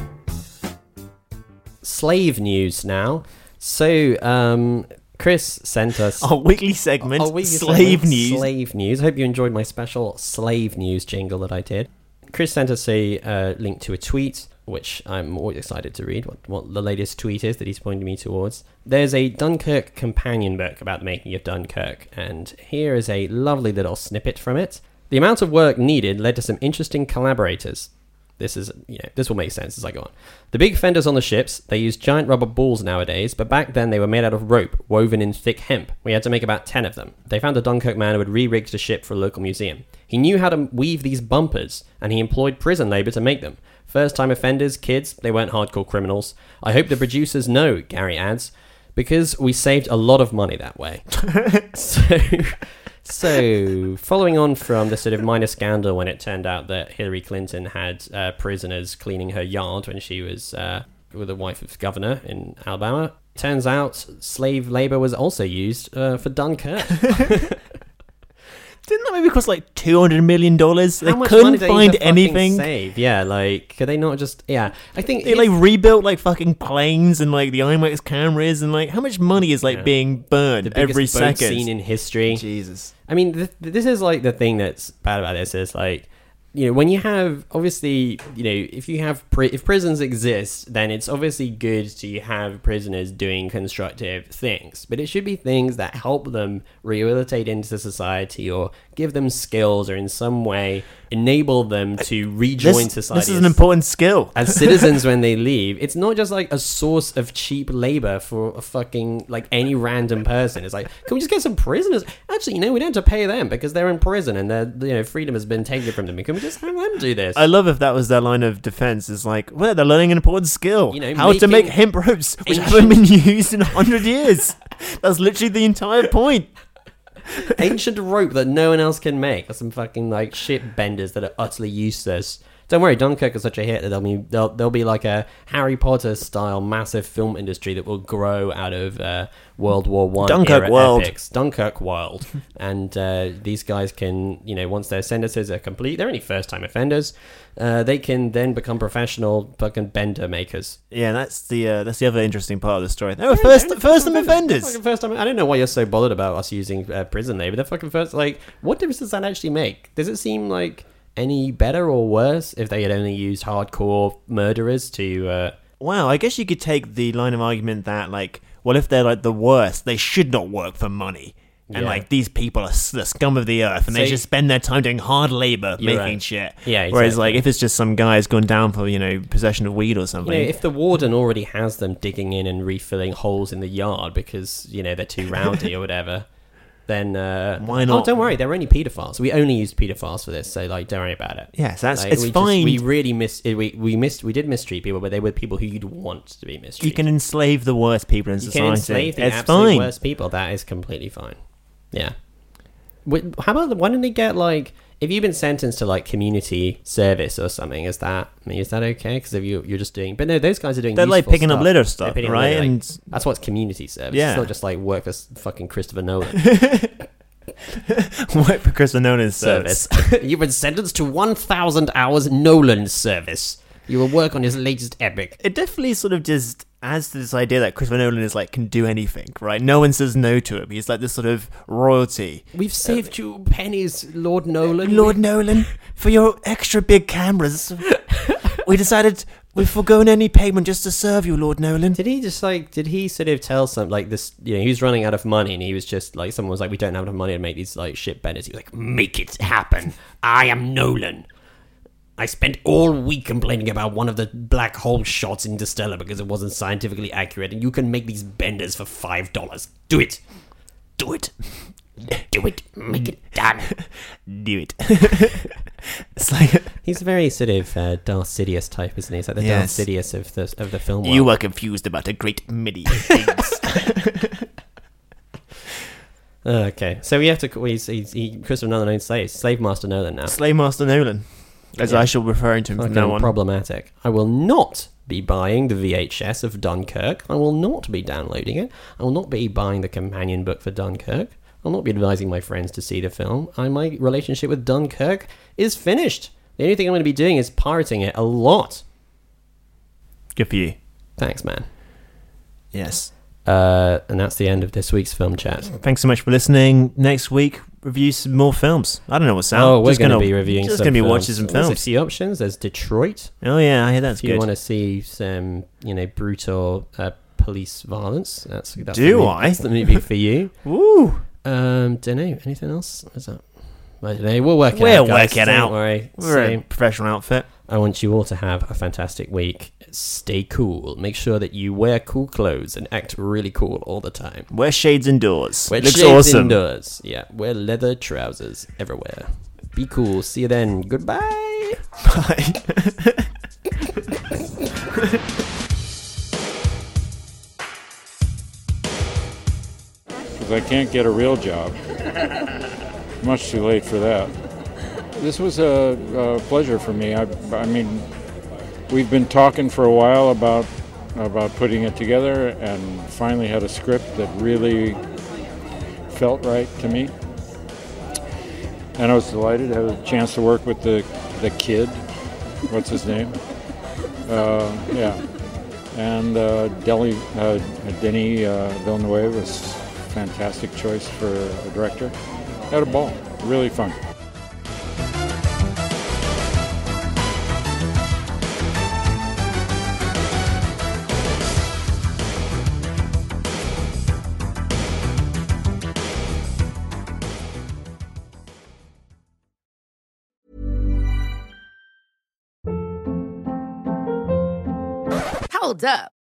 Slave news now. So, um, Chris sent us Our weekly segment, Our weekly Slave segment, News. Slave news. I hope you enjoyed my special slave news jingle that I did. Chris sent us a uh, link to a tweet, which I'm always excited to read. What, what the latest tweet is that he's pointing me towards. There's a Dunkirk companion book about the making of Dunkirk, and here is a lovely little snippet from it. The amount of work needed led to some interesting collaborators. This is, you know, this will make sense as I go on. The big fenders on the ships, they use giant rubber balls nowadays, but back then they were made out of rope woven in thick hemp. We had to make about 10 of them. They found a Dunkirk man who had re-rigged a ship for a local museum. He knew how to weave these bumpers, and he employed prison labor to make them. First time offenders, kids, they weren't hardcore criminals. I hope the producers know, Gary adds, because we saved a lot of money that way. so, so following on from the sort of minor scandal when it turned out that Hillary Clinton had uh, prisoners cleaning her yard when she was uh, with the wife of governor in Alabama, turns out slave labor was also used uh, for Dunkirk. Didn't that movie cost like two hundred million dollars? They much couldn't do find to anything. Save, yeah. Like, could they not just? Yeah, I think They if- like rebuilt like fucking planes and like the IMAX cameras and like how much money is like Yeah. being burned the biggest every boat second? scene in history. Jesus. I mean, th- this is like the thing that's bad about this is like, you know, when you have obviously, you know, if you have pri- if prisons exist, then it's obviously good to have prisoners doing constructive things, but it should be things that help them rehabilitate into society or give them skills or in some way enable them to rejoin This, society. this is an important skill. as citizens when they leave. It's not just like a source of cheap labor for a fucking like any random person. It's like, can we just get some prisoners? Actually, you know, we don't have to pay them because they're in prison and their you know freedom has been taken from them. Can we just have them do this? I love if that was their line of defense. Is like, well, they're learning an important skill. You know, how to make hemp ropes, which haven't been used in a hundred years. That's literally the entire point. Ancient rope that no one else can make. Or some fucking like ship benders that are utterly useless. Don't worry, Dunkirk is such a hit that there'll be there'll, there'll be like a Harry Potter style massive film industry that will grow out of uh, World War One Dunkirk world. epics. Dunkirk World, and uh, these guys can you know once their sentences are complete, they're only first time offenders. Uh, they can then become professional fucking bender makers. Yeah, that's the uh, that's the other interesting part of the story. They were first first time offenders. First time. I don't know why you're so bothered about us using uh, prison labor. The fucking first, like, what difference does that actually make? Does it seem like any better or worse if they had only used hardcore murderers to? Uh, Wow, I guess you could take the line of argument that like, well, if they're like the worst, they should not work for money. And Yeah. like these people are the scum of the earth, and they just spend their time doing hard labor making right. shit. Yeah, Whereas like if it's just some guy's gone down for you know possession of weed or you something, know, if the warden already has them digging in and refilling holes in the yard because you know they're too rowdy or whatever, then uh, Why Oh, not? don't worry, they're only paedophiles. We only used paedophiles for this, so like, don't worry about it. Yes, that's- Like, it's we just- fine. we really missed. We we missed. We did mistreat people, but they were people who you'd want to be mistreated. you can enslave the worst people in You society. can enslave the it's absolute fine. worst people. That is completely fine. Yeah. Wait, How about why don't they get like if you've been sentenced to like community service or something? Is that I mean, is that okay? Because if you you're just doing, but no, those guys are doing. They're, like, picking up litter stuff, right? litter, like, And- that's what's community service. Yeah. It's not just like work for fucking Christopher Nolan Work for Chris Nolan's service. service. You've been sentenced to one thousand hours Nolan service. You will work on his latest epic. It definitely sort of just adds to this idea that Christopher Nolan is like can do anything, right? No one says no to him. He's like this sort of royalty. We've uh, saved you pennies, Lord Nolan. Lord Nolan, for your extra big cameras, we decided we've forgone any payment just to serve you, Lord Nolan. Did he just like? Did he sort of tell some like this? You know, he was running out of money, and he was just like, someone was like, "We don't have enough money to make these like shit benders." He was like, "Make it happen! I am Nolan. I spent all week complaining about one of the black hole shots in Interstellar because it wasn't scientifically accurate, and you can make these benders for five dollars. Do it. Do it. Do it. Make it done." Do it. it's like He's a very sort of uh, Darth Sidious type, isn't he? He's like the Yes. Darth Sidious of the of the film. you world. are confused about a great many things. Okay, so we have to. He's, he's, he, Christopher Nolan owns slaves. Slave Master Nolan now. Slave Master Nolan, as Yeah. I shall refer to him from Fucking now on. problematic. I will not be buying the VHS of Dunkirk. I will not be downloading it. I will not be buying the companion book for Dunkirk. I'll not be advising my friends to see the film. I, my relationship with Dunkirk is finished. The only thing I'm going to be doing is pirating it a lot. Good for you. Thanks, man. Yes. Uh, and that's the end of this week's film chat. Thanks so much for listening. Next week, review some more films. I don't know what's out. Oh, we're Just going to gonna- be reviewing. Just gonna be watching some There's a films. few options. There's Detroit. Oh yeah, I hear that's if you want to see some, you know, brutal uh, police violence, that's that's Do movie, I? That's the movie for you. Woo! Um, don't know. Anything else? What's that? I. We'll work it We'll out. guys. work it Don't out. Worry. We're a professional outfit. I want you all to have a fantastic week. Stay cool. Make sure that you wear cool clothes and act really cool all the time. Wear shades indoors. Wear Looks shades awesome. indoors. Yeah. Wear leather trousers everywhere. Be cool. See you then. Goodbye. Bye. because I can't get a real job. Much too late for that. This was a, a pleasure for me. I, I mean, we've been talking for a while about about putting it together, and finally had a script that really felt right to me. and I was delighted to have a chance to work with the the kid. What's his name? Uh, yeah, and uh, Deli uh, Denny uh, Villeneuve was fantastic choice for a director. Had a ball, really fun. Hold up.